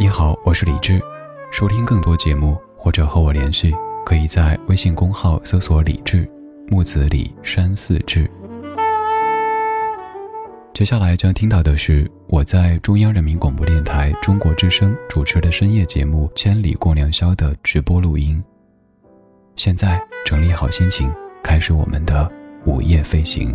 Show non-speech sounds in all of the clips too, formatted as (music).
你好，我是李志。收听更多节目或者和我联系，可以在微信公号搜索“李志木子李山寺志”。接下来将听到的是我在中央人民广播电台中国之声主持的深夜节目《千里共良宵》的直播录音。现在整理好心情，开始我们的午夜飞行。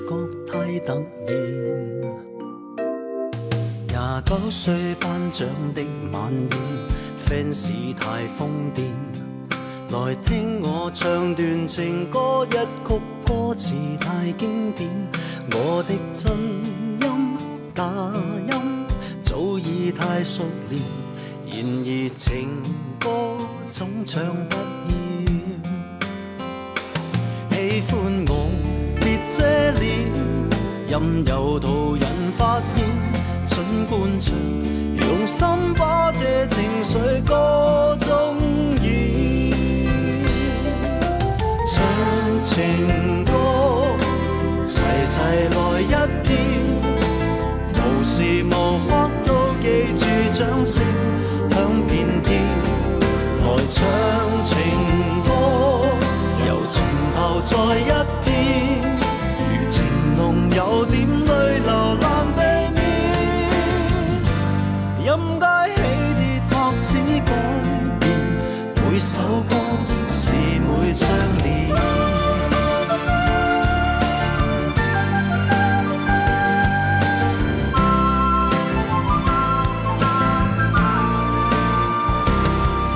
角太突然。廿九岁颁奖的晚宴，fans 太疯癫。来听我唱段情歌，一曲歌词太经典。我的真音假音早已太熟练，然而情歌总唱不厌。喜欢我遮脸，任由途人发现。尽管唱，用心把这情绪歌中演。唱情歌，齐齐来一遍，无时无刻都记住掌声响遍天。来唱情歌，由从头再一首歌是每张脸。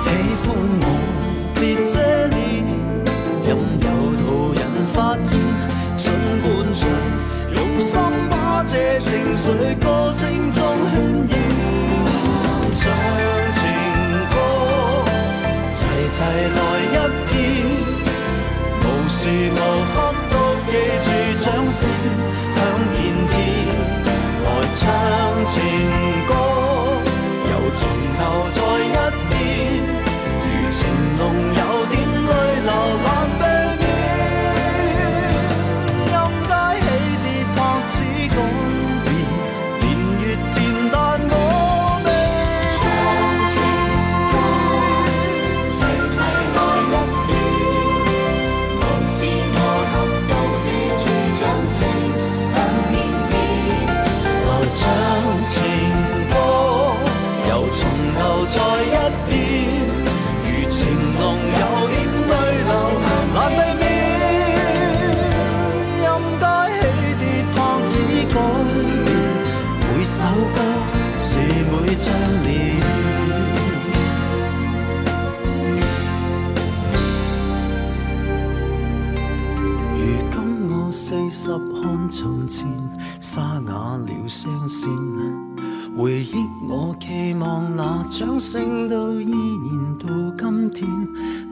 喜欢我别遮脸，任由途人发现。尽管唱，用心把这情绪唱情。看從前，沙啞了聲線。回憶我期望那掌聲都依然到今天。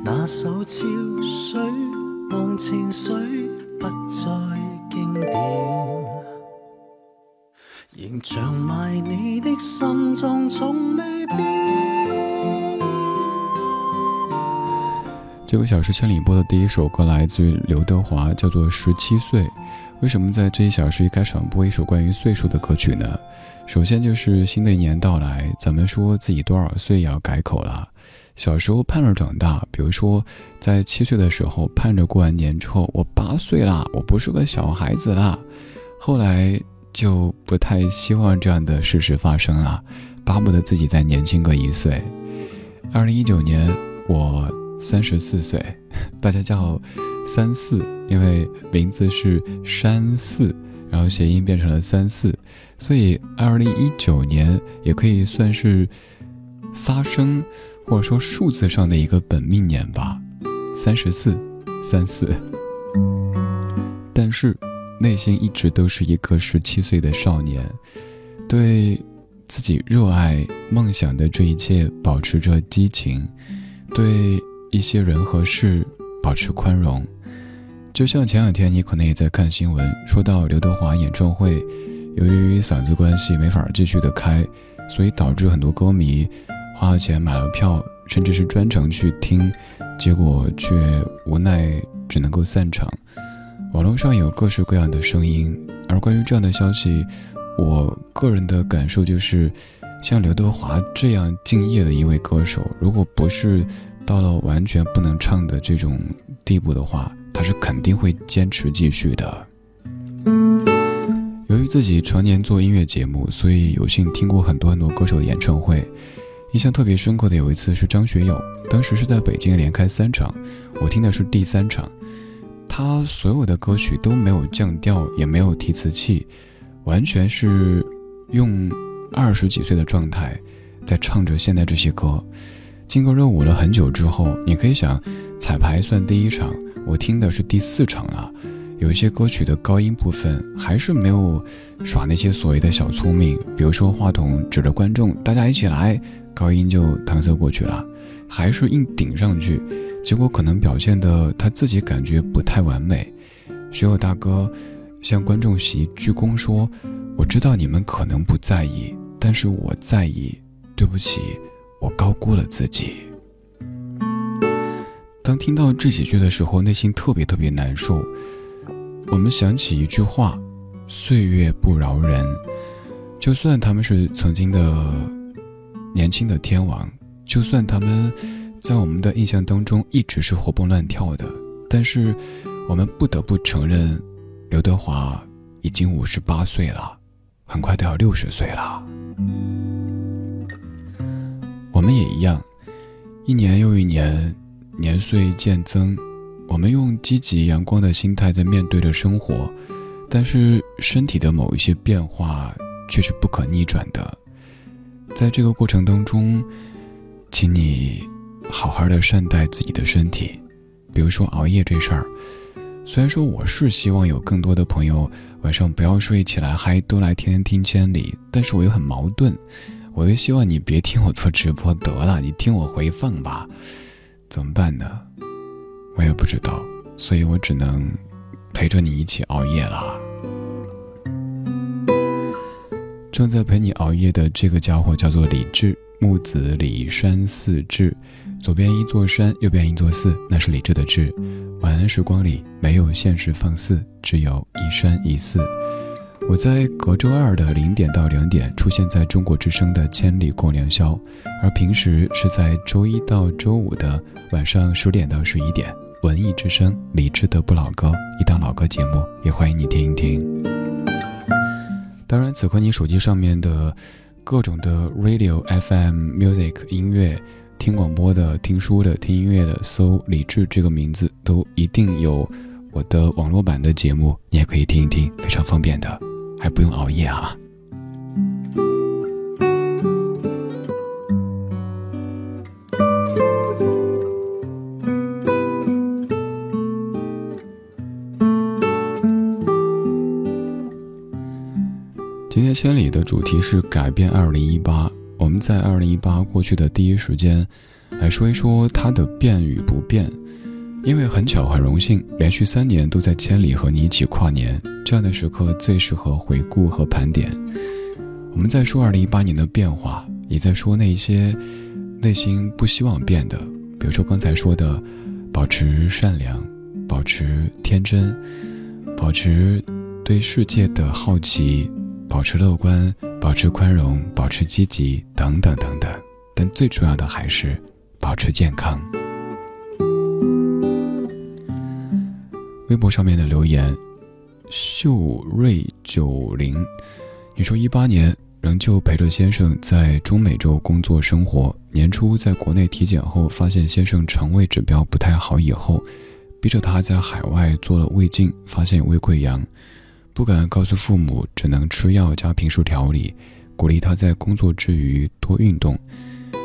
那首潮水忘情水不再經典，仍像埋你的心中從未變。这个小时千里播的第一首歌来自于刘德华，叫做《十七岁》。为什么在这一小时一开场播一首关于岁数的歌曲呢？首先就是新的一年到来，咱们说自己多少岁也要改口了。小时候盼着长大，比如说在七岁的时候盼着过完年之后我八岁啦，我不是个小孩子啦。后来就不太希望这样的事实发生了，巴不得自己再年轻个一岁。二零一九年我。三十四岁，大家叫三四，因为名字是山四，然后谐音变成了三四，所以二零一九年也可以算是发生或者说数字上的一个本命年吧，三十四，三四。但是内心一直都是一个十七岁的少年，对自己热爱梦想的这一切保持着激情，对。一些人和事保持宽容，就像前两天你可能也在看新闻，说到刘德华演唱会，由于嗓子关系没法继续的开，所以导致很多歌迷花了钱买了票，甚至是专程去听，结果却无奈只能够散场。网络上有各式各样的声音，而关于这样的消息，我个人的感受就是，像刘德华这样敬业的一位歌手，如果不是。到了完全不能唱的这种地步的话，他是肯定会坚持继续的。由于自己常年做音乐节目，所以有幸听过很多很多歌手的演唱会。印象特别深刻的有一次是张学友，当时是在北京连开三场，我听的是第三场。他所有的歌曲都没有降调，也没有提词器，完全是用二十几岁的状态在唱着现在这些歌。经过热舞了很久之后，你可以想，彩排算第一场，我听的是第四场了。有一些歌曲的高音部分还是没有耍那些所谓的小聪明，比如说话筒指着观众，大家一起来，高音就搪塞过去了，还是硬顶上去，结果可能表现的他自己感觉不太完美。学友大哥向观众席鞠躬说：“我知道你们可能不在意，但是我在意，对不起。”我高估了自己。当听到这几句的时候，内心特别特别难受。我们想起一句话：“岁月不饶人。”就算他们是曾经的年轻的天王，就算他们在我们的印象当中一直是活蹦乱跳的，但是我们不得不承认，刘德华已经五十八岁了，很快都要六十岁了。我们也一样，一年又一年，年岁渐增，我们用积极阳光的心态在面对着生活，但是身体的某一些变化却是不可逆转的。在这个过程当中，请你好好的善待自己的身体，比如说熬夜这事儿。虽然说我是希望有更多的朋友晚上不要睡起来嗨，都来天天听千里，但是我又很矛盾。我又希望你别听我做直播得了，你听我回放吧，怎么办呢？我也不知道，所以我只能陪着你一起熬夜了。正在陪你熬夜的这个家伙叫做李志，木子李山寺志，左边一座山，右边一座寺，那是李志的志。晚安时光里没有现实放肆，只有一山一寺。我在隔周二的零点到两点出现在中国之声的《千里共良宵》，而平时是在周一到周五的晚上十点到十一点，《文艺之声》李志的不老歌一档老歌节目，也欢迎你听一听。当然，此刻你手机上面的各种的 radio FM music 音乐，听广播的、听书的、听音乐的，搜李志这个名字，都一定有我的网络版的节目，你也可以听一听，非常方便的。还不用熬夜啊！今天千里的主题是改变二零一八。我们在二零一八过去的第一时间，来说一说它的变与不变。因为很巧，很荣幸，连续三年都在千里和你一起跨年，这样的时刻最适合回顾和盘点。我们在说二零一八年的变化，也在说那些内心不希望变的，比如说刚才说的，保持善良，保持天真，保持对世界的好奇，保持乐观，保持宽容，保持积极，等等等等。但最重要的还是保持健康。微博上面的留言，秀瑞九零，你说一八年。仍旧陪着先生在中美洲工作生活。年初在国内体检后，发现先生肠胃指标不太好，以后逼着他在海外做了胃镜，发现胃溃疡，不敢告诉父母，只能吃药加平时调理，鼓励他在工作之余多运动。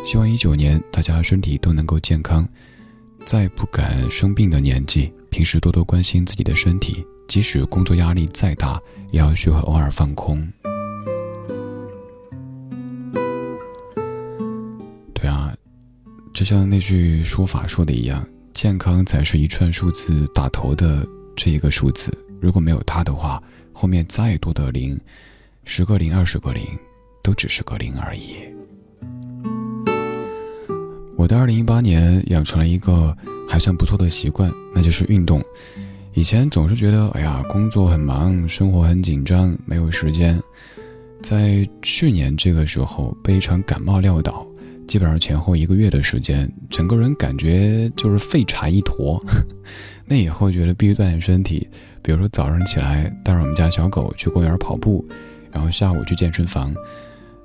希望一九年大家身体都能够健康，在不敢生病的年纪，平时多多关心自己的身体，即使工作压力再大，也要学会偶尔放空。对啊就像那句说法说的一样，健康才是一串数字打头的这一个数字。如果没有它的话，后面再多的零，十个零、二十个零，都只是个零而已。我的二零一八年养成了一个还算不错的习惯，那就是运动。以前总是觉得，哎呀，工作很忙，生活很紧张，没有时间。在去年这个时候，被一场感冒撂倒。基本上前后一个月的时间，整个人感觉就是废柴一坨。(laughs) 那以后觉得必须锻炼身体，比如说早上起来带着我们家小狗去公园跑步，然后下午去健身房。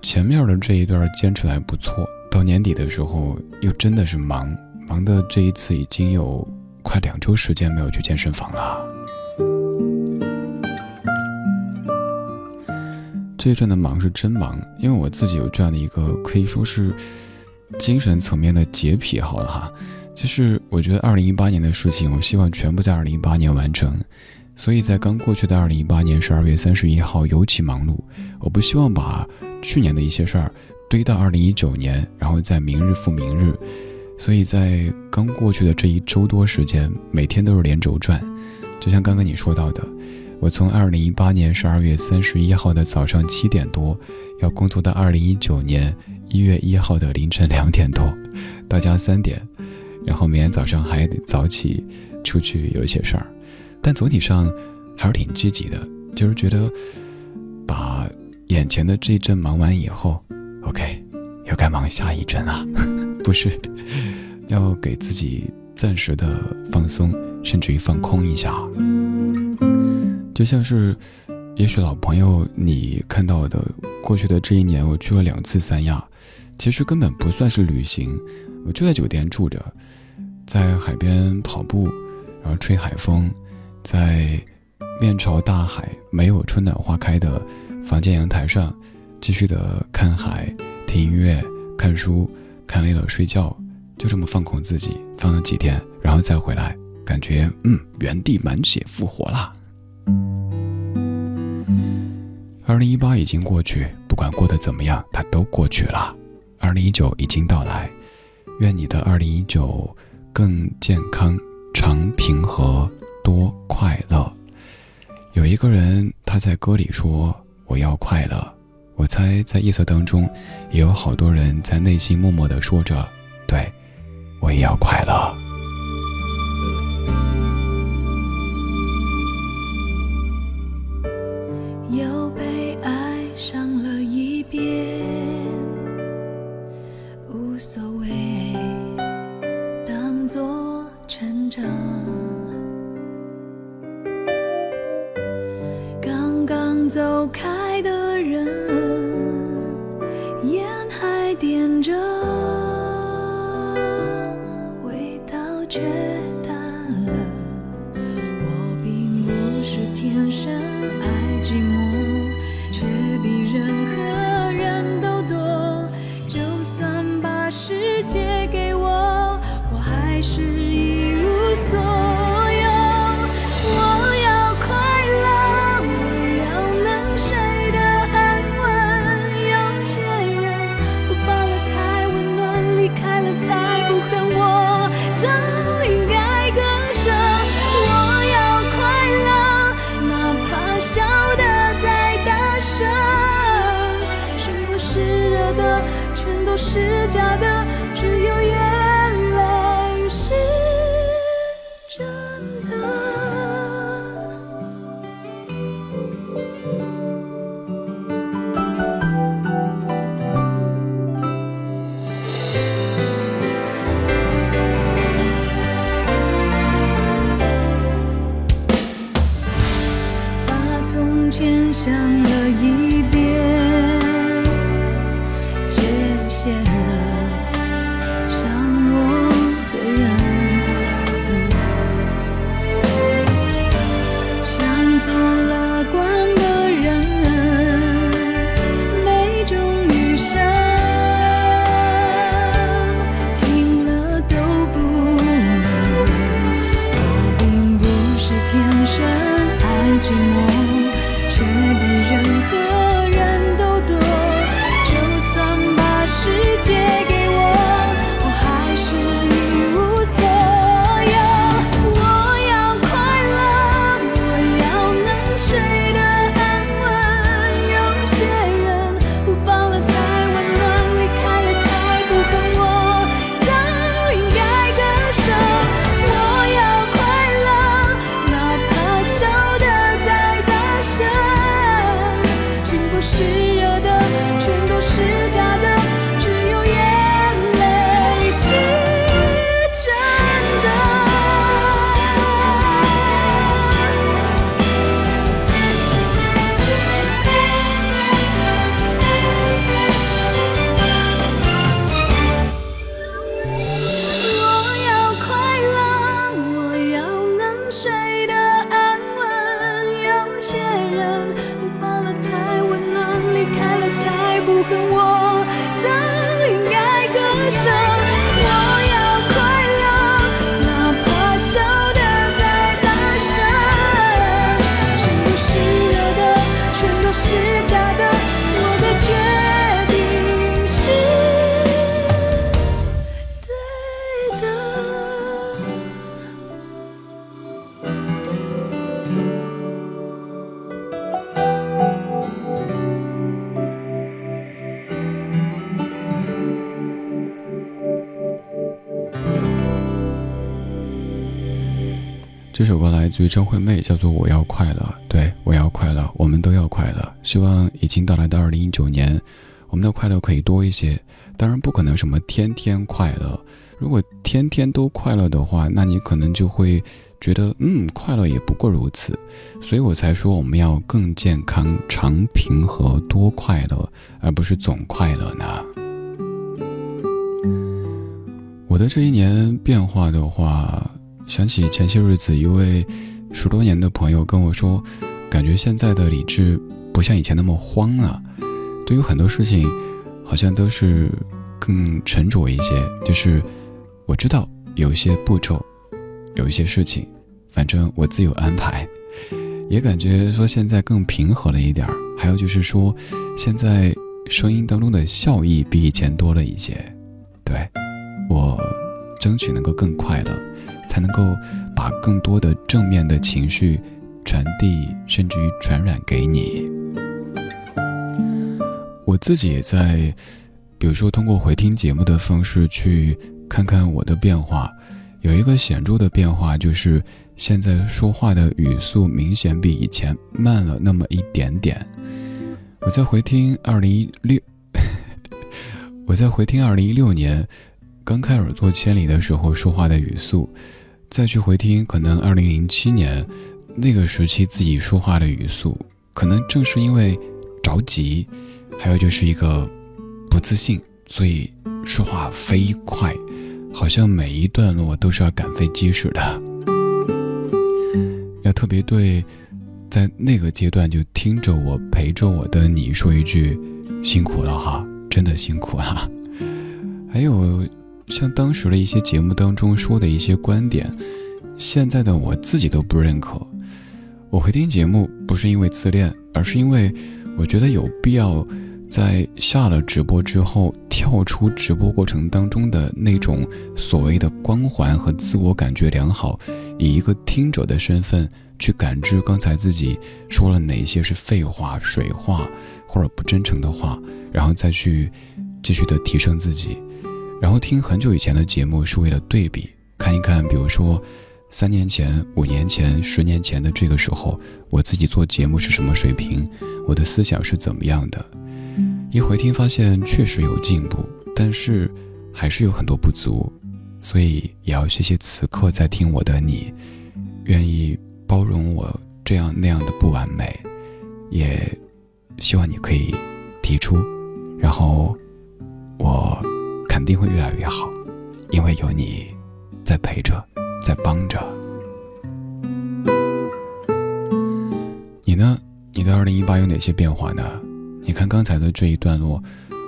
前面的这一段坚持的还不错，到年底的时候又真的是忙，忙的这一次已经有快两周时间没有去健身房了。这一阵的忙是真忙，因为我自己有这样的一个可以说是。精神层面的洁癖，好了哈，就是我觉得二零一八年的事情，我希望全部在二零一八年完成，所以在刚过去的二零一八年十二月三十一号尤其忙碌，我不希望把去年的一些事儿堆到二零一九年，然后再明日复明日，所以在刚过去的这一周多时间，每天都是连轴转，就像刚刚你说到的，我从二零一八年十二月三十一号的早上七点多，要工作到二零一九年。一月一号的凌晨两点多，到家三点，然后明天早上还得早起出去有一些事儿，但总体上还是挺积极的，就是觉得把眼前的这一阵忙完以后，OK，又该忙下一阵了，(laughs) 不是，要给自己暂时的放松，甚至于放空一下，就像是，也许老朋友你看到的过去的这一年，我去了两次三亚。其实根本不算是旅行，我就在酒店住着，在海边跑步，然后吹海风，在面朝大海、没有春暖花开的房间阳台上，继续的看海、听音乐、看书，看累了睡觉，就这么放空自己，放了几天，然后再回来，感觉嗯，原地满血复活啦。二零一八已经过去，不管过得怎么样，它都过去了。二零一九已经到来，愿你的二零一九更健康、长平和、多快乐。有一个人他在歌里说：“我要快乐。”我猜在夜色当中，也有好多人在内心默默的说着：“对，我也要快乐。”走开的人，所以张惠妹，叫做《我要快乐》。对，我要快乐，我们都要快乐。希望已经到来的二零一九年，我们的快乐可以多一些。当然，不可能什么天天快乐。如果天天都快乐的话，那你可能就会觉得，嗯，快乐也不过如此。所以我才说，我们要更健康、常平和、多快乐，而不是总快乐呢。我的这一年变化的话，想起前些日子一位十多年的朋友跟我说，感觉现在的理智不像以前那么慌了，对于很多事情，好像都是更沉着一些。就是我知道有一些步骤，有一些事情，反正我自有安排。也感觉说现在更平和了一点儿。还有就是说，现在声音当中的笑意比以前多了一些。对我争取能够更快乐。才能够把更多的正面的情绪传递，甚至于传染给你。我自己也在，比如说通过回听节目的方式去看看我的变化，有一个显著的变化就是现在说话的语速明显比以前慢了那么一点点。我在回听二零一六，(laughs) 我在回听二零一六年刚开始做千里的时候说话的语速。再去回听，可能二零零七年那个时期自己说话的语速，可能正是因为着急，还有就是一个不自信，所以说话飞快，好像每一段落都是要赶飞机似的。要特别对，在那个阶段就听着我陪着我的你说一句辛苦了哈，真的辛苦了。还有。像当时的一些节目当中说的一些观点，现在的我自己都不认可。我回听节目不是因为自恋，而是因为我觉得有必要在下了直播之后，跳出直播过程当中的那种所谓的光环和自我感觉良好，以一个听者的身份去感知刚才自己说了哪些是废话、水话或者不真诚的话，然后再去继续的提升自己。然后听很久以前的节目是为了对比，看一看，比如说三年前、五年前、十年前的这个时候，我自己做节目是什么水平，我的思想是怎么样的。一回听发现确实有进步，但是还是有很多不足，所以也要谢谢此刻在听我的你，愿意包容我这样那样的不完美，也希望你可以提出，然后我肯定会越来越好，因为有你在陪着，在帮着。你呢？你的二零一八有哪些变化呢？你看刚才的这一段落，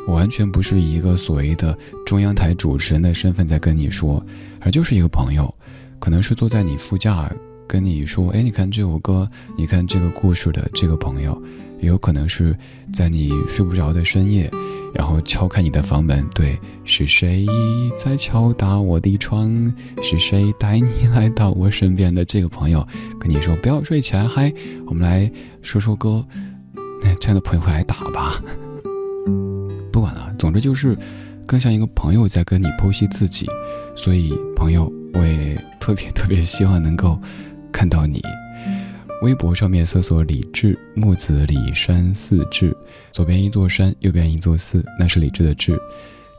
我完全不是一个所谓的中央台主持人的身份在跟你说，而就是一个朋友，可能是坐在你副驾。跟你说，哎，你看这首歌，你看这个故事的这个朋友，也有可能是在你睡不着的深夜，然后敲开你的房门。对，是谁在敲打我的窗？是谁带你来到我身边的这个朋友？跟你说不要睡，起来嗨，我们来说说歌。那这样的朋友会挨打吧？(laughs) 不管了，总之就是更像一个朋友在跟你剖析自己。所以，朋友，我也特别特别希望能够。看到你，微博上面搜索“李志木子李山寺志”，左边一座山，右边一座寺，那是李志的志。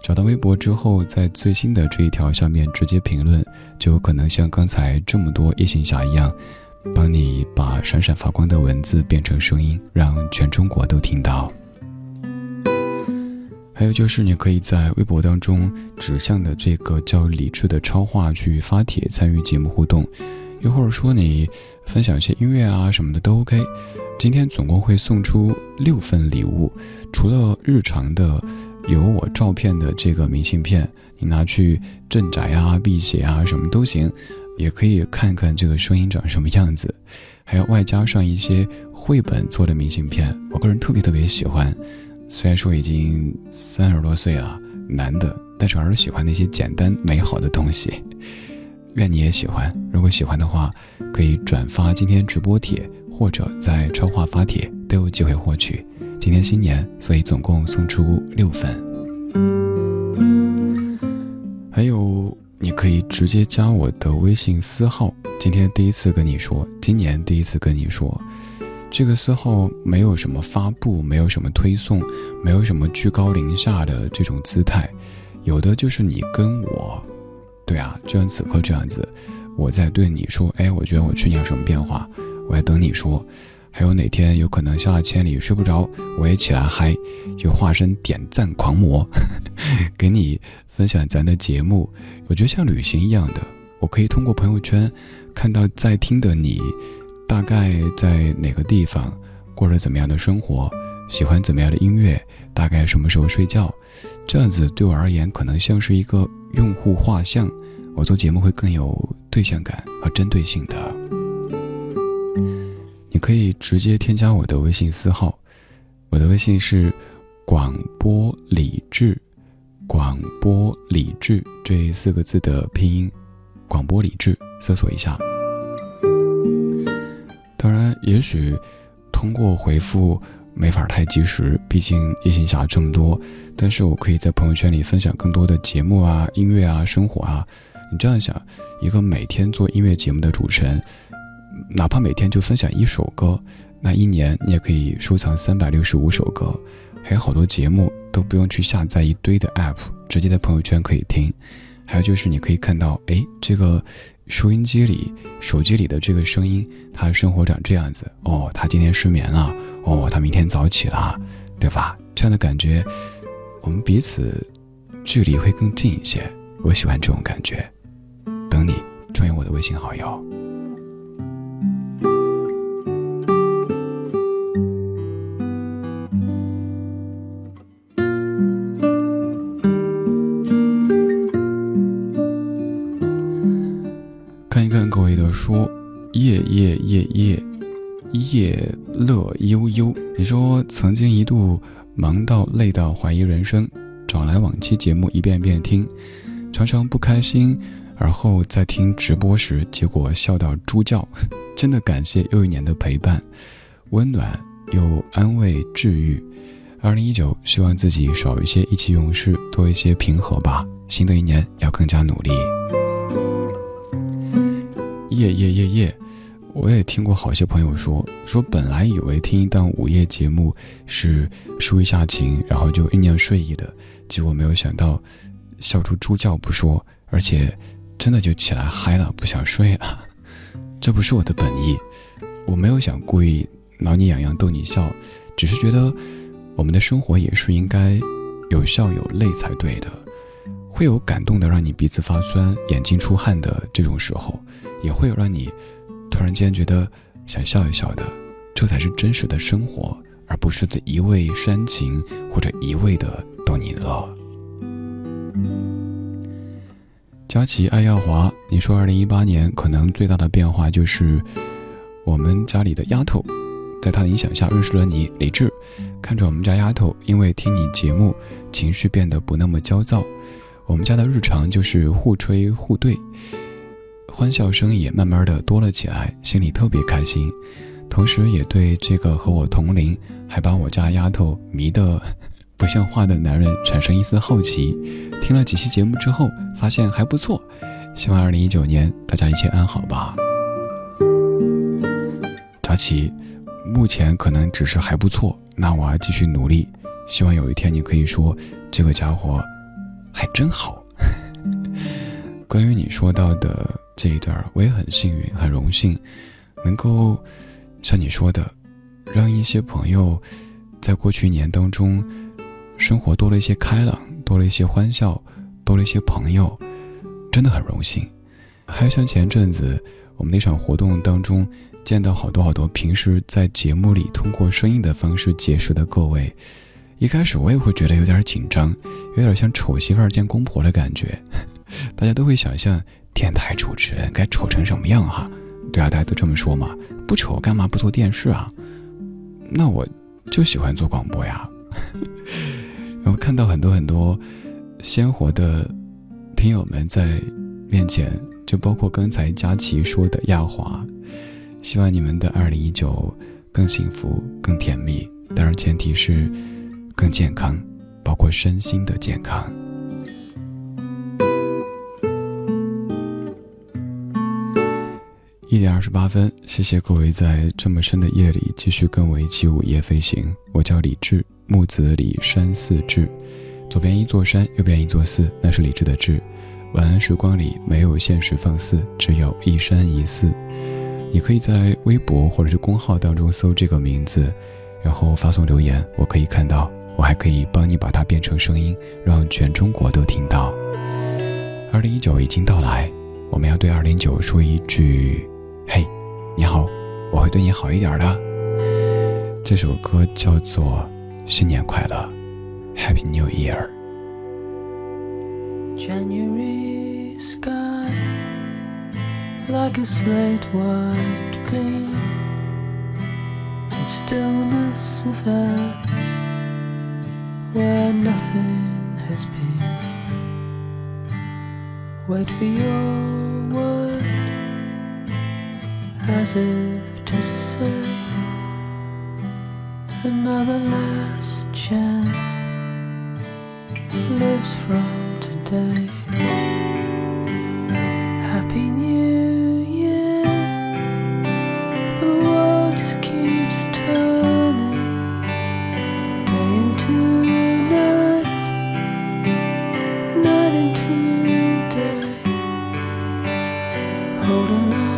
找到微博之后，在最新的这一条上面直接评论，就有可能像刚才这么多夜行侠一样，帮你把闪闪发光的文字变成声音，让全中国都听到。还有就是，你可以在微博当中指向的这个叫李志的超话去发帖参与节目互动。又或者说你分享一些音乐啊什么的都 OK，今天总共会送出六份礼物，除了日常的有我照片的这个明信片，你拿去镇宅啊、辟邪啊什么都行，也可以看看这个声音长什么样子，还要外加上一些绘本做的明信片，我个人特别特别喜欢，虽然说已经三十多岁了，男的，但是还是喜欢那些简单美好的东西。愿你也喜欢。如果喜欢的话，可以转发今天直播帖，或者在超话发帖，都有机会获取。今天新年，所以总共送出六份。还有，你可以直接加我的微信私号。今天第一次跟你说，今年第一次跟你说，这个私号没有什么发布，没有什么推送，没有什么居高临下的这种姿态，有的就是你跟我。对啊，就像此刻这样子，我在对你说，哎，我觉得我去年有什么变化，我在等你说。还有哪天有可能下了千里睡不着，我也起来嗨，就化身点赞狂魔，(laughs) 给你分享咱的节目。我觉得像旅行一样的，我可以通过朋友圈看到在听的你，大概在哪个地方过着怎么样的生活，喜欢怎么样的音乐，大概什么时候睡觉。这样子对我而言，可能像是一个用户画像，我做节目会更有对象感和针对性的。你可以直接添加我的微信私号，我的微信是广播理智，广播理智这四个字的拼音，广播理智，搜索一下。当然，也许通过回复。没法太及时，毕竟夜行侠这么多，但是我可以在朋友圈里分享更多的节目啊、音乐啊、生活啊。你这样想，一个每天做音乐节目的主持人，哪怕每天就分享一首歌，那一年你也可以收藏三百六十五首歌，还有好多节目都不用去下载一堆的 app，直接在朋友圈可以听。还有就是你可以看到，哎，这个。收音机里、手机里的这个声音，他生活长这样子哦。他今天失眠了哦，他明天早起了，对吧？这样的感觉，我们彼此距离会更近一些。我喜欢这种感觉。等你创用我的微信好友。看一看各位的书夜夜夜夜夜乐悠悠，你说曾经一度忙到累到怀疑人生，找来往期节目一遍遍听，常常不开心，而后在听直播时，结果笑到猪叫。(laughs) 真的感谢又一年的陪伴，温暖又安慰治愈。二零一九，希望自己少一些意气用事，多一些平和吧。新的一年要更加努力。夜夜夜夜，我也听过好些朋友说，说本来以为听一档午夜节目是抒一下情，然后就酝酿睡意的，结果没有想到笑出猪叫不说，而且真的就起来嗨了，不想睡了。(laughs) 这不是我的本意，我没有想故意挠你痒痒逗你笑，只是觉得我们的生活也是应该有笑有泪才对的。会有感动的让你鼻子发酸、眼睛出汗的这种时候，也会有让你突然间觉得想笑一笑的，这才是真实的生活，而不是在一味煽情或者一味的逗你乐。佳琪爱耀华，你说二零一八年可能最大的变化就是我们家里的丫头，在她的影响下认识了你李志，看着我们家丫头因为听你节目，情绪变得不那么焦躁。我们家的日常就是互吹互对，欢笑声也慢慢的多了起来，心里特别开心，同时也对这个和我同龄还把我家丫头迷得不像话的男人产生一丝好奇。听了几期节目之后，发现还不错。希望二零一九年大家一切安好吧。佳琪，目前可能只是还不错，那我要继续努力。希望有一天你可以说，这个家伙还真好。关于你说到的这一段，我也很幸运、很荣幸，能够像你说的，让一些朋友在过去一年当中，生活多了一些开朗。多了一些欢笑，多了一些朋友，真的很荣幸。还有像前阵子我们那场活动当中见到好多好多平时在节目里通过声音的方式结识的各位，一开始我也会觉得有点紧张，有点像丑媳妇见公婆的感觉。大家都会想象电台主持人该丑成什么样哈？对啊，大家都这么说嘛，不丑干嘛不做电视啊？那我就喜欢做广播呀。(laughs) 然后看到很多很多鲜活的听友们在面前，就包括刚才佳琪说的亚华，希望你们的二零一九更幸福、更甜蜜，当然前提是更健康，包括身心的健康。一点二十八分，谢谢各位在这么深的夜里继续跟我一起午夜飞行。我叫李志。木子李山寺志，左边一座山，右边一座寺，那是李志的志。晚安时光里没有现实放肆，只有一山一寺。你可以在微博或者是公号当中搜这个名字，然后发送留言，我可以看到，我还可以帮你把它变成声音，让全中国都听到。二零一九已经到来，我们要对二零九说一句：嘿，你好，我会对你好一点的。这首歌叫做。新年快乐，Happy New Year。January sky like a slate white clean. It's stillness of air where nothing has been. Wait for your word as if to say. Another last chance lives from today. Happy new year. The world just keeps turning. Day into night. Night into day. Holding on.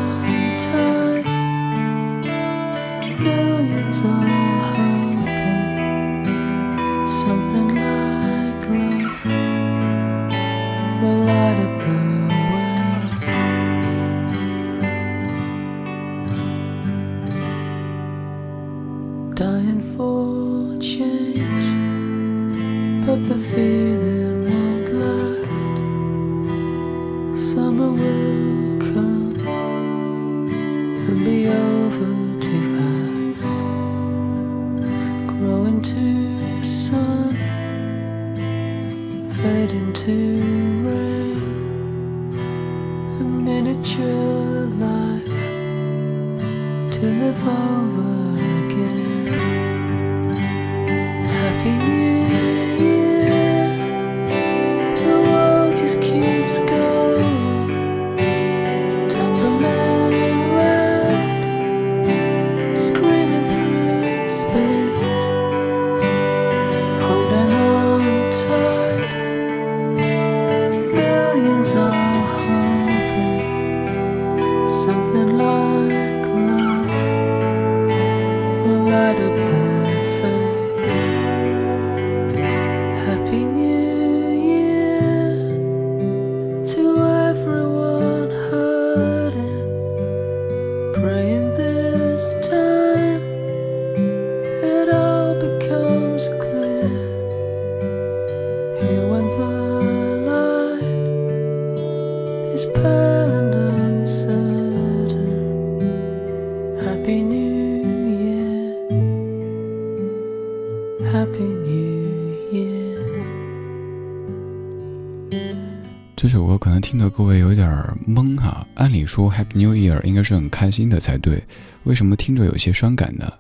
这首歌可能听得各位有点懵哈。按理说 Happy New Year 应该是很开心的才对，为什么听着有些伤感呢？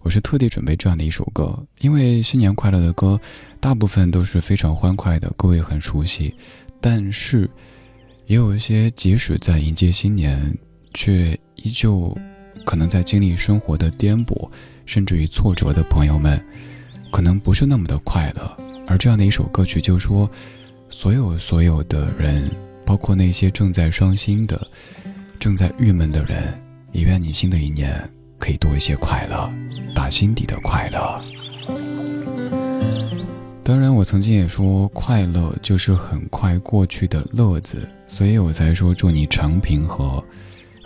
我是特地准备这样的一首歌，因为新年快乐的歌大部分都是非常欢快的，各位很熟悉。但是也有一些即使在迎接新年，却依旧可能在经历生活的颠簸，甚至于挫折的朋友们，可能不是那么的快乐。而这样的一首歌曲就说。所有所有的人，包括那些正在伤心的、正在郁闷的人，也愿你新的一年可以多一些快乐，打心底的快乐。当然，我曾经也说，快乐就是很快过去的乐子，所以我才说祝你常平和。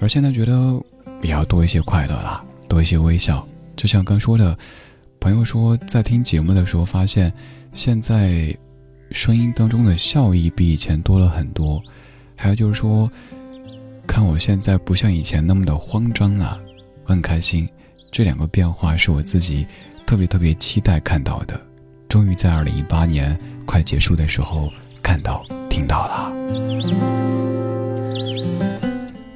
而现在觉得也要多一些快乐啦，多一些微笑。就像刚说的，朋友说在听节目的时候发现，现在。声音当中的笑意比以前多了很多，还有就是说，看我现在不像以前那么的慌张了，很开心。这两个变化是我自己特别特别期待看到的，终于在二零一八年快结束的时候看到听到了。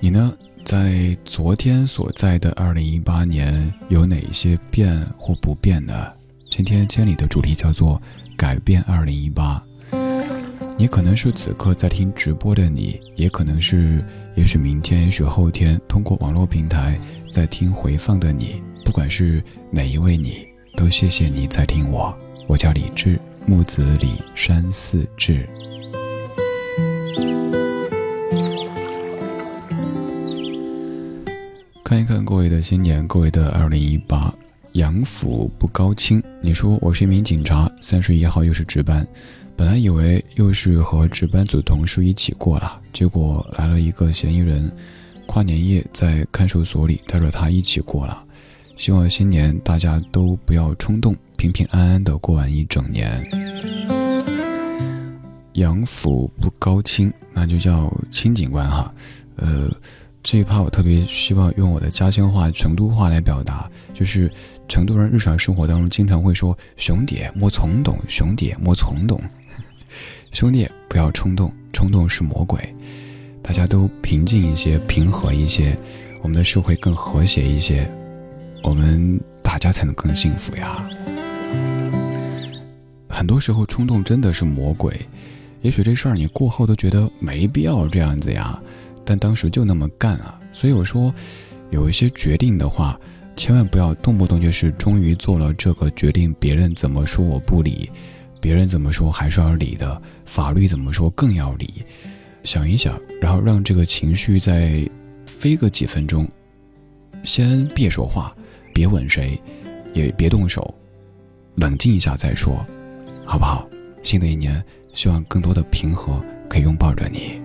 你呢？在昨天所在的二零一八年有哪些变或不变呢？今天千里的主题叫做。改变二零一八，你可能是此刻在听直播的你，也可能是，也许明天，也许后天，通过网络平台在听回放的你，不管是哪一位你，都谢谢你在听我。我叫李志，木子李山寺志。看一看各位的新年，各位的二零一八。杨府不高清，你说我是一名警察，三十一号又是值班，本来以为又是和值班组同事一起过了，结果来了一个嫌疑人，跨年夜在看守所里带着他一起过了。希望新年大家都不要冲动，平平安安的过完一整年。杨府不高清，那就叫清警官哈，呃。这一趴我特别希望用我的家乡话、成都话来表达，就是成都人日常生活当中经常会说“熊爹莫从懂，熊爹莫从懂，兄弟不要冲动，冲动是魔鬼”。大家都平静一些，平和一些，我们的社会更和谐一些，我们大家才能更幸福呀。很多时候冲动真的是魔鬼，也许这事儿你过后都觉得没必要这样子呀。但当时就那么干啊，所以我说，有一些决定的话，千万不要动不动就是终于做了这个决定，别人怎么说我不理，别人怎么说还是要理的，法律怎么说更要理。想一想，然后让这个情绪再飞个几分钟，先别说话，别吻谁，也别动手，冷静一下再说，好不好？新的一年，希望更多的平和可以拥抱着你。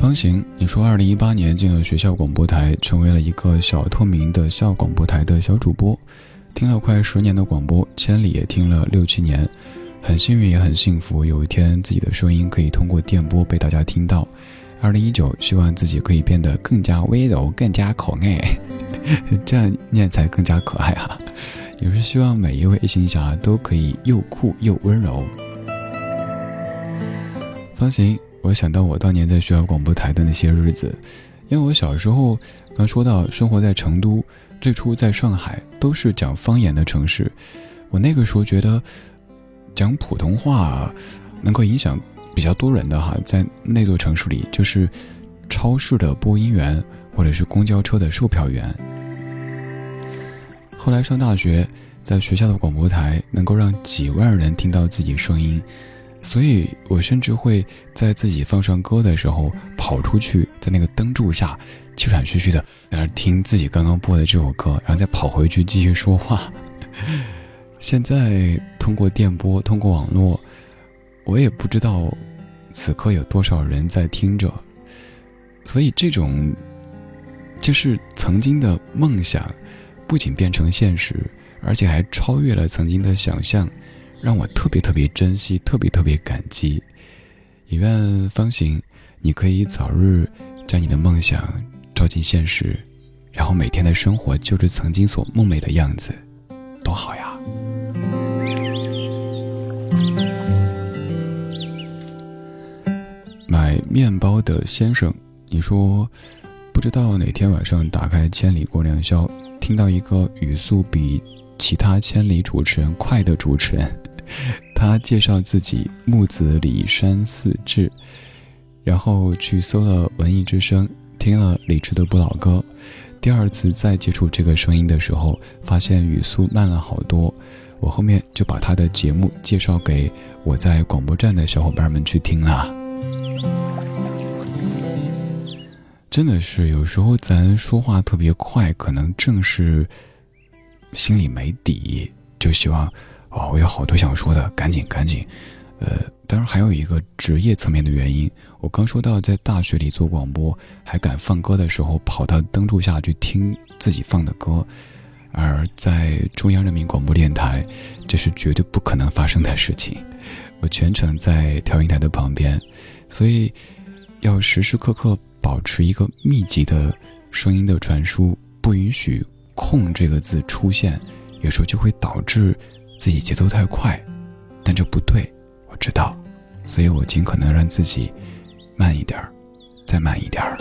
方形，你说二零一八年进了学校广播台，成为了一个小透明的校广播台的小主播，听了快十年的广播，千里也听了六七年，很幸运也很幸福，有一天自己的声音可以通过电波被大家听到。二零一九，希望自己可以变得更加温柔，更加可爱，(laughs) 这样念才更加可爱哈。也是希望每一位异行侠都可以又酷又温柔。方形。我想到我当年在学校广播台的那些日子，因为我小时候刚说到生活在成都，最初在上海都是讲方言的城市，我那个时候觉得讲普通话能够影响比较多人的哈，在那座城市里就是超市的播音员或者是公交车的售票员。后来上大学，在学校的广播台能够让几万人听到自己声音。所以我甚至会在自己放上歌的时候跑出去，在那个灯柱下气喘吁吁的在那听自己刚刚播的这首歌，然后再跑回去继续说话。(laughs) 现在通过电波，通过网络，我也不知道此刻有多少人在听着。所以这种就是曾经的梦想，不仅变成现实，而且还超越了曾经的想象。让我特别特别珍惜，特别特别感激，也愿方行，你可以早日将你的梦想照进现实，然后每天的生活就是曾经所梦寐的样子，多好呀！买面包的先生，你说，不知道哪天晚上打开《千里过良宵》，听到一个语速比其他千里主持人快的主持人。(laughs) 他介绍自己木子李山四志，然后去搜了文艺之声，听了李志的不老歌。第二次再接触这个声音的时候，发现语速慢了好多。我后面就把他的节目介绍给我在广播站的小伙伴们去听了。真的是有时候咱说话特别快，可能正是心里没底，就希望。哦，我有好多想说的，赶紧赶紧。呃，当然还有一个职业层面的原因。我刚说到在大学里做广播，还敢放歌的时候，跑到灯柱下去听自己放的歌，而在中央人民广播电台，这是绝对不可能发生的事情。我全程在调音台的旁边，所以要时时刻刻保持一个密集的声音的传输，不允许“空”这个字出现，有时候就会导致。自己节奏太快，但这不对，我知道，所以我尽可能让自己慢一点儿，再慢一点儿。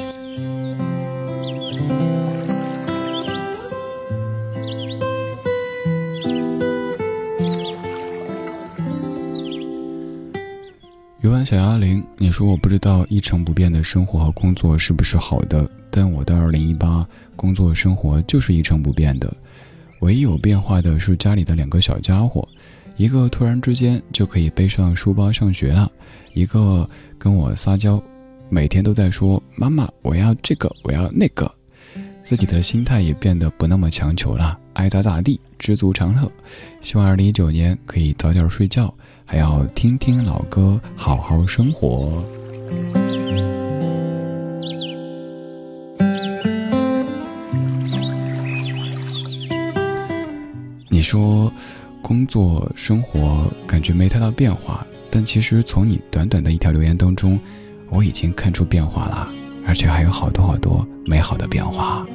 游玩小鸭铃，你说我不知道一成不变的生活和工作是不是好的，但我的二零一八工作生活就是一成不变的。唯一有变化的是家里的两个小家伙，一个突然之间就可以背上书包上学了，一个跟我撒娇，每天都在说妈妈我要这个我要那个，自己的心态也变得不那么强求了，爱咋咋地，知足常乐。希望二零一九年可以早点睡觉，还要听听老歌，好好生活。说，工作生活感觉没太大变化，但其实从你短短的一条留言当中，我已经看出变化了，而且还有好多好多美好的变化。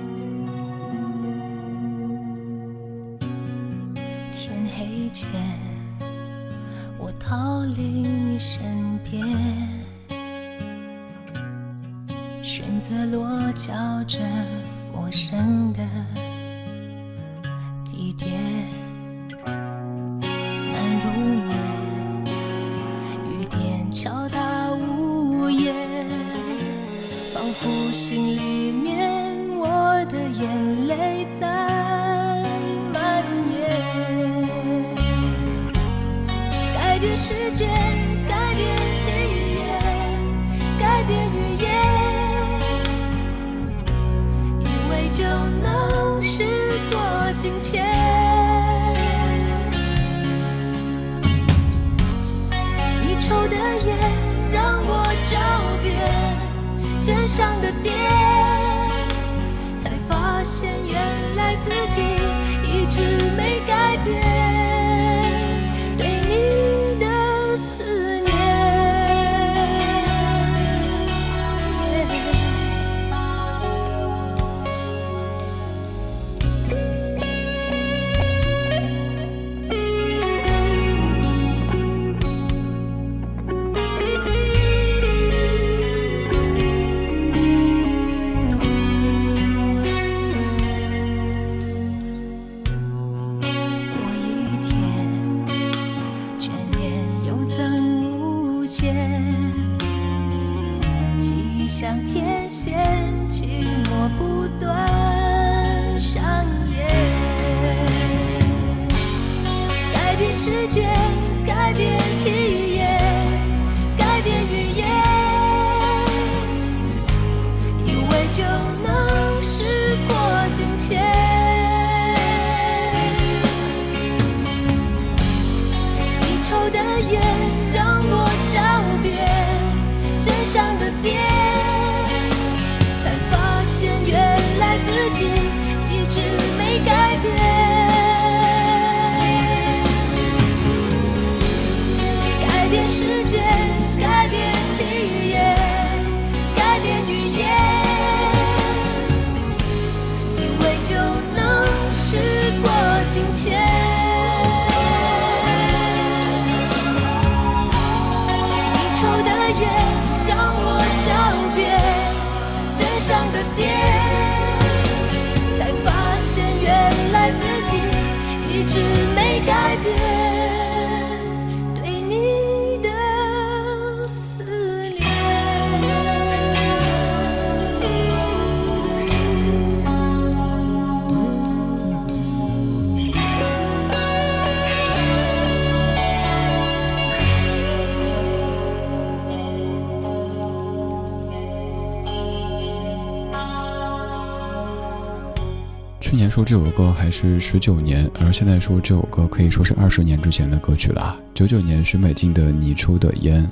还是十九年，而现在说这首歌可以说是二十年之前的歌曲了。九九年许美静的《你抽的烟》，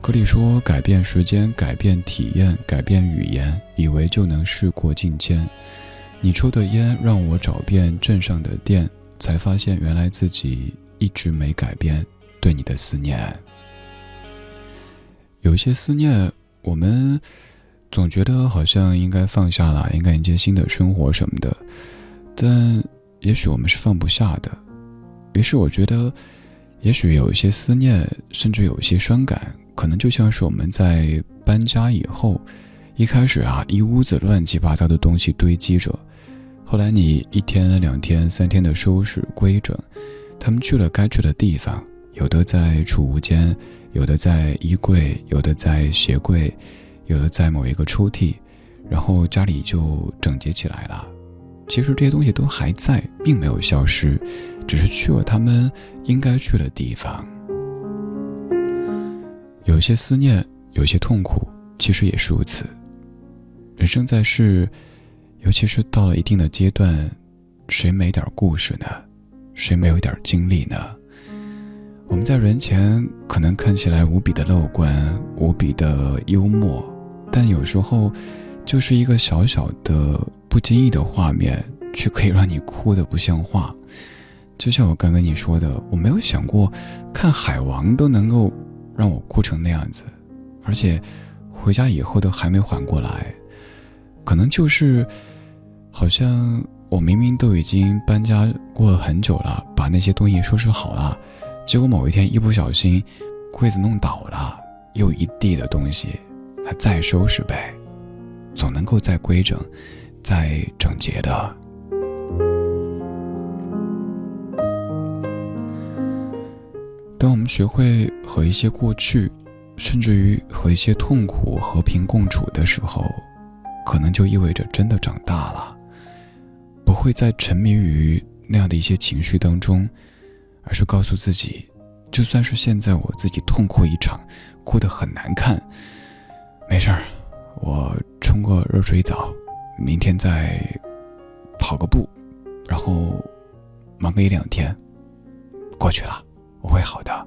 歌里说改变时间，改变体验，改变语言，以为就能事过境迁。你抽的烟让我找遍镇上的店，才发现原来自己一直没改变对你的思念。有些思念，我们总觉得好像应该放下了，应该迎接新的生活什么的，但也许我们是放不下的。于是我觉得，也许有一些思念，甚至有一些伤感，可能就像是我们在搬家以后，一开始啊，一屋子乱七八糟的东西堆积着，后来你一天、两天、三天的收拾规整，他们去了该去的地方，有的在储物间，有的在衣柜，有的在鞋柜。有的在某一个抽屉，然后家里就整洁起来了。其实这些东西都还在，并没有消失，只是去了他们应该去的地方。有些思念，有些痛苦，其实也是如此。人生在世，尤其是到了一定的阶段，谁没点故事呢？谁没有点经历呢？我们在人前可能看起来无比的乐观，无比的幽默。但有时候，就是一个小小的、不经意的画面，却可以让你哭得不像话。就像我刚跟你说的，我没有想过，看海王都能够让我哭成那样子，而且回家以后都还没缓过来。可能就是，好像我明明都已经搬家过了很久了，把那些东西收拾好了，结果某一天一不小心，柜子弄倒了，又一地的东西。那再收拾呗，总能够再规整、再整洁的。当我们学会和一些过去，甚至于和一些痛苦和平共处的时候，可能就意味着真的长大了，不会再沉迷于那样的一些情绪当中，而是告诉自己，就算是现在我自己痛哭一场，哭得很难看。没事儿，我冲个热水澡，明天再跑个步，然后忙个一两天，过去了，我会好的。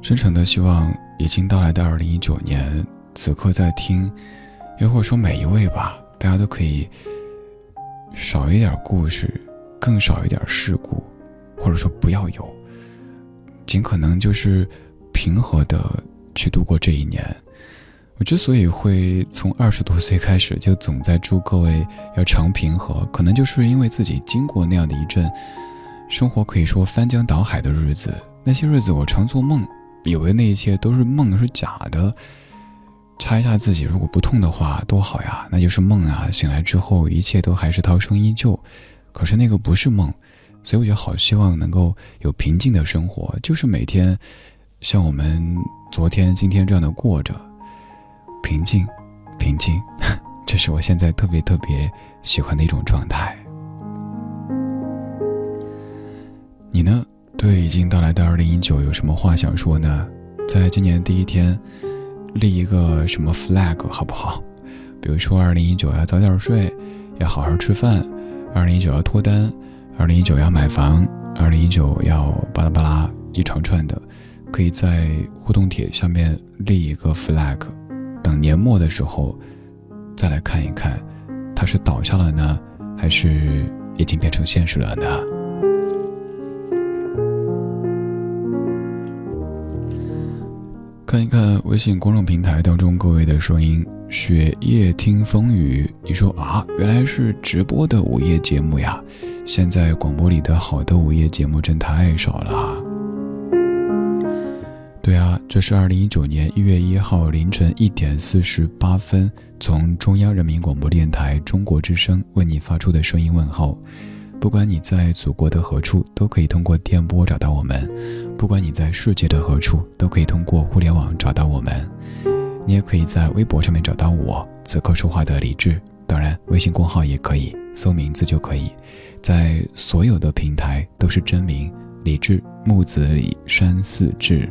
真诚的希望，已经到来的二零一九年，此刻在听。又或者说每一位吧，大家都可以少一点故事，更少一点事故，或者说不要有，尽可能就是平和的去度过这一年。我之所以会从二十多岁开始就总在祝各位要常平和，可能就是因为自己经过那样的一阵生活可以说翻江倒海的日子，那些日子我常做梦，以为那一切都是梦，是假的。查一下自己，如果不痛的话，多好呀！那就是梦啊！醒来之后，一切都还是涛声依旧。可是那个不是梦，所以我就好希望能够有平静的生活，就是每天像我们昨天、今天这样的过着，平静，平静，(laughs) 这是我现在特别特别喜欢的一种状态。你呢？对已经到来的二零一九有什么话想说呢？在今年第一天。立一个什么 flag 好不好？比如说，二零一九要早点睡，要好好吃饭；二零一九要脱单；二零一九要买房；二零一九要巴拉巴拉一长串的，可以在互动帖下面立一个 flag，等年末的时候再来看一看，它是倒下了呢，还是已经变成现实了呢？看一看微信公众平台当中各位的声音。雪夜听风雨，你说啊，原来是直播的午夜节目呀！现在广播里的好的午夜节目真太少了。对啊，这是二零一九年一月一号凌晨一点四十八分，从中央人民广播电台中国之声为你发出的声音问候。不管你在祖国的何处，都可以通过电波找到我们；不管你在世界的何处，都可以通过互联网找到我们。你也可以在微博上面找到我，此刻说话的李志。当然，微信公号也可以搜名字就可以。在所有的平台都是真名李志，木子李，山寺志。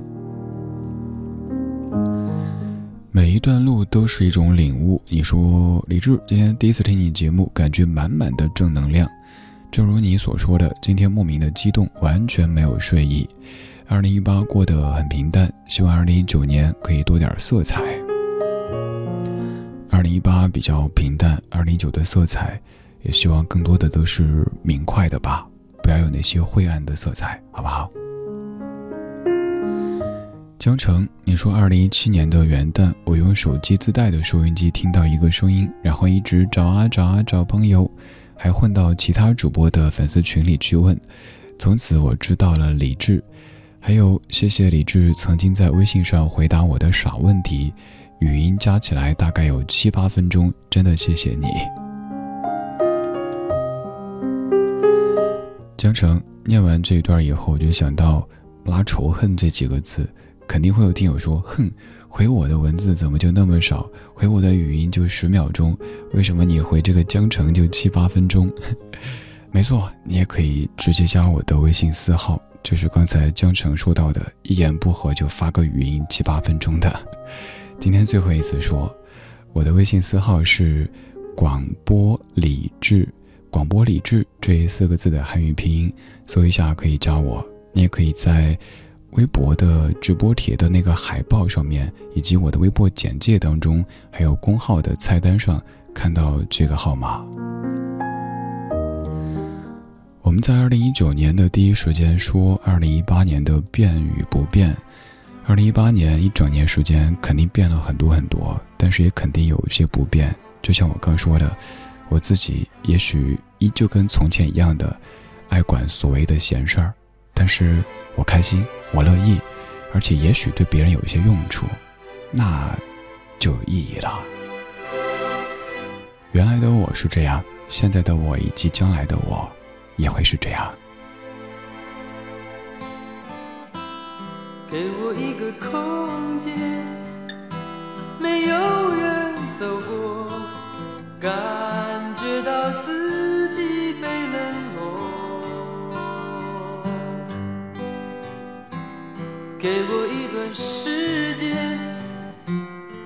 每一段路都是一种领悟。你说李志今天第一次听你节目，感觉满满的正能量。正如你所说的，今天莫名的激动，完全没有睡意。二零一八过得很平淡，希望二零一九年可以多点色彩。二零一八比较平淡，二零一九的色彩，也希望更多的都是明快的吧，不要有那些晦暗的色彩，好不好？江城，你说二零一七年的元旦，我用手机自带的收音机听到一个声音，然后一直找啊找啊找朋友，还混到其他主播的粉丝群里去问，从此我知道了李智，还有谢谢李智曾经在微信上回答我的傻问题。语音加起来大概有七八分钟，真的谢谢你，江城。念完这一段以后，我就想到“拉仇恨”这几个字，肯定会有听友说：“哼，回我的文字怎么就那么少？回我的语音就十秒钟，为什么你回这个江城就七八分钟？” (laughs) 没错，你也可以直接加我的微信私号，就是刚才江城说到的，一言不合就发个语音七八分钟的。今天最后一次说，我的微信私号是“广播理智”，广播理智这四个字的汉语拼音，搜一下可以加我。你也可以在微博的直播帖的那个海报上面，以及我的微博简介当中，还有公号的菜单上看到这个号码。我们在二零一九年的第一时间说二零一八年的变与不变。二零一八年一整年时间，肯定变了很多很多，但是也肯定有一些不变。就像我刚说的，我自己也许依旧跟从前一样的，爱管所谓的闲事儿，但是我开心，我乐意，而且也许对别人有一些用处，那就有意义了。原来的我是这样，现在的我以及将来的我，也会是这样。给我一个空间，没有人走过，感觉到自我一段时间，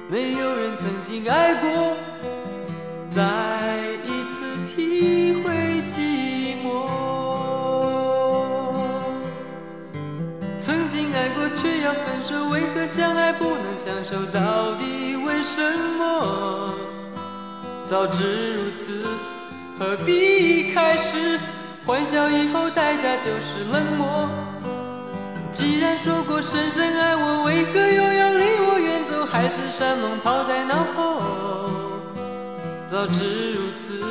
没有人曾经爱过，再一次体会寂寞。曾经爱过却要分手，为何相爱不能相守？到底为什么？早知如此，何必开始？欢笑以后代价就是冷漠。既然说过深深爱我，为何又要离我远走？海誓山盟抛在脑后。早知如此，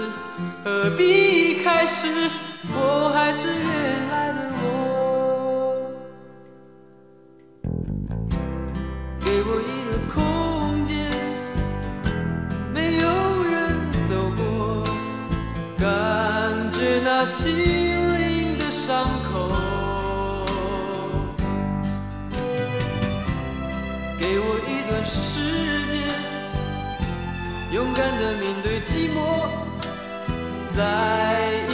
何必开始？我还是原来的我的面对寂寞，在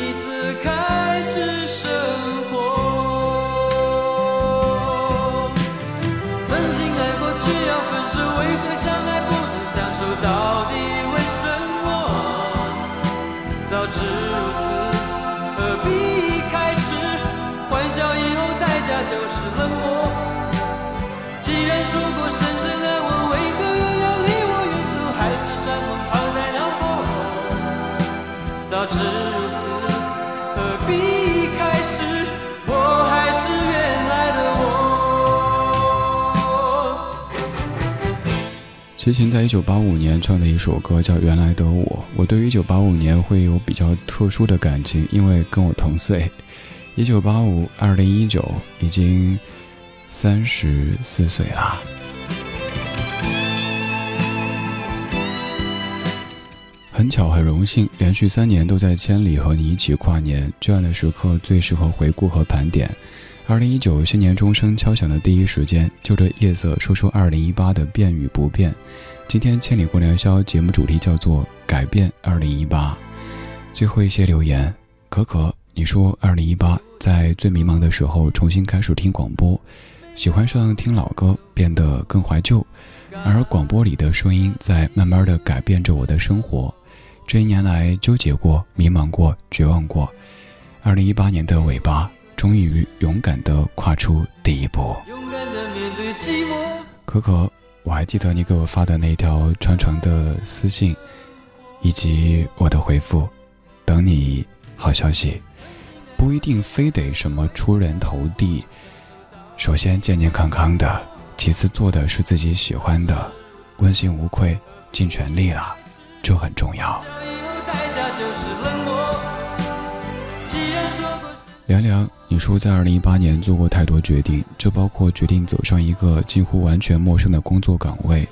齐秦在一九八五年唱的一首歌叫《原来的我》，我对于一九八五年会有比较特殊的感情，因为跟我同岁。一九八五，二零一九，已经三十四岁啦。很巧，很荣幸，连续三年都在千里和你一起跨年，这样的时刻最适合回顾和盘点。二零一九新年钟声敲响的第一时间，就着夜色说出二零一八的变与不变。今天千里共良宵节目主题叫做改变二零一八。最后一些留言，可可，你说二零一八在最迷茫的时候重新开始听广播，喜欢上听老歌，变得更怀旧，而广播里的声音在慢慢的改变着我的生活。这一年来纠结过、迷茫过、绝望过，二零一八年的尾巴。终于勇敢地跨出第一步。可可，我还记得你给我发的那条长长的私信，以及我的回复，等你好消息。不一定非得什么出人头地，首先健健康康的，其次做的是自己喜欢的，问心无愧，尽全力了，这很重要。凉凉，你说在二零一八年做过太多决定，这包括决定走上一个近乎完全陌生的工作岗位，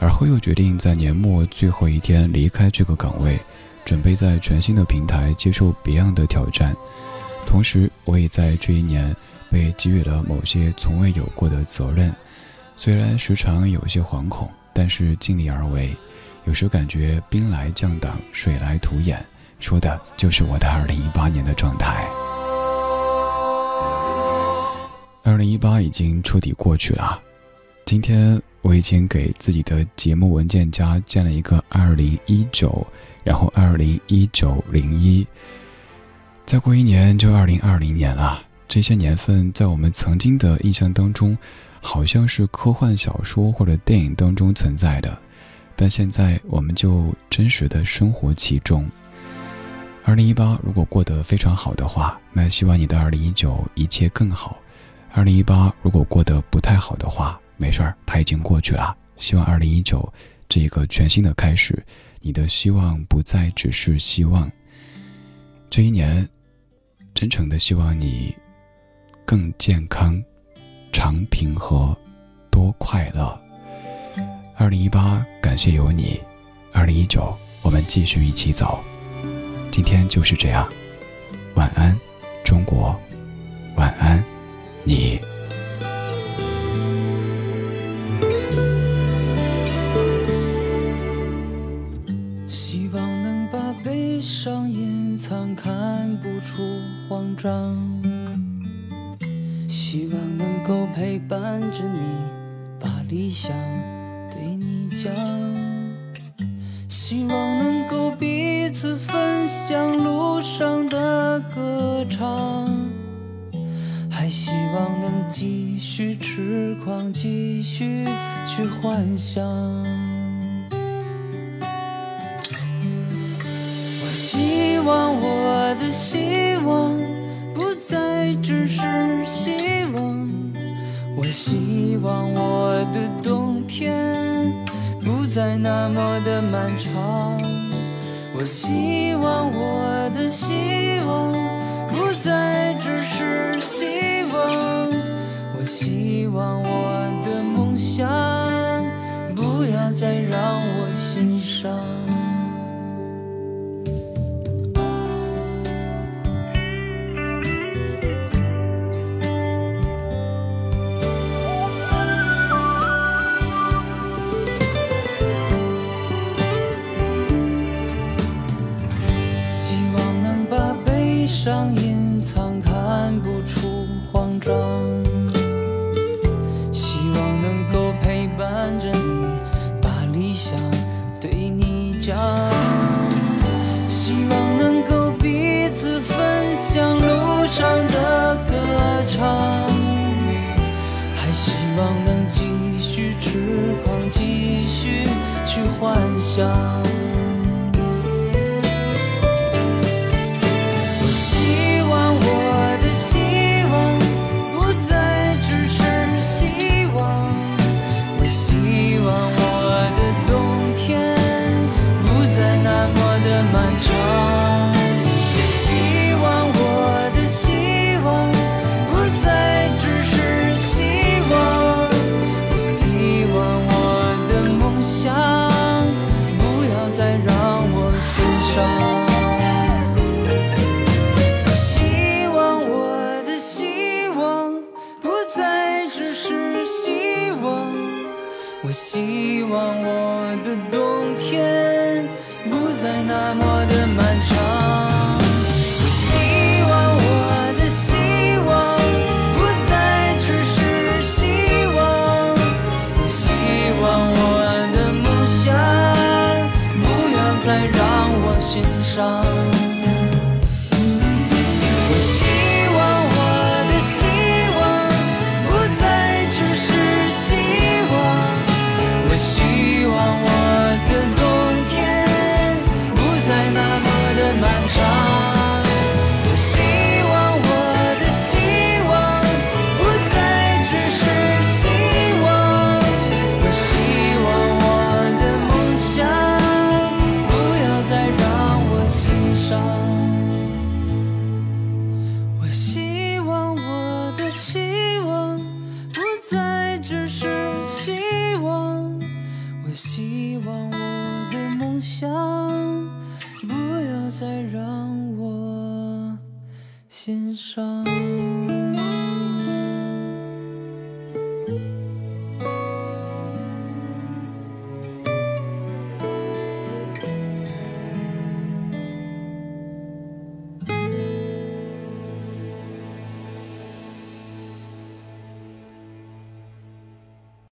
而后又决定在年末最后一天离开这个岗位，准备在全新的平台接受别样的挑战。同时，我也在这一年被给予了某些从未有过的责任，虽然时常有些惶恐，但是尽力而为。有时感觉兵来将挡，水来土掩，说的就是我的二零一八年的状态。二零一八已经彻底过去了，今天我已经给自己的节目文件夹建了一个二零一九，然后二零一九零一，再过一年就二零二零年了。这些年份在我们曾经的印象当中，好像是科幻小说或者电影当中存在的，但现在我们就真实的生活其中。二零一八如果过得非常好的话，那希望你的二零一九一切更好。二零一八如果过得不太好的话，没事儿，它已经过去了。希望二零一九这一个全新的开始，你的希望不再只是希望。这一年，真诚的希望你更健康、长平和、多快乐。二零一八，感谢有你。二零一九，我们继续一起走。今天就是这样，晚安，中国，晚安。你希望能把悲伤隐藏，看不出慌张。希望能够陪伴着你，把理想对你讲。希望能够彼此分享路上的歌唱。还希望能继续痴狂，继续去幻想。我希望我的希望不再只是希望，我希望我的冬天不再那么的漫长。我希望我的希望不再希望我的梦想不要再让我心伤。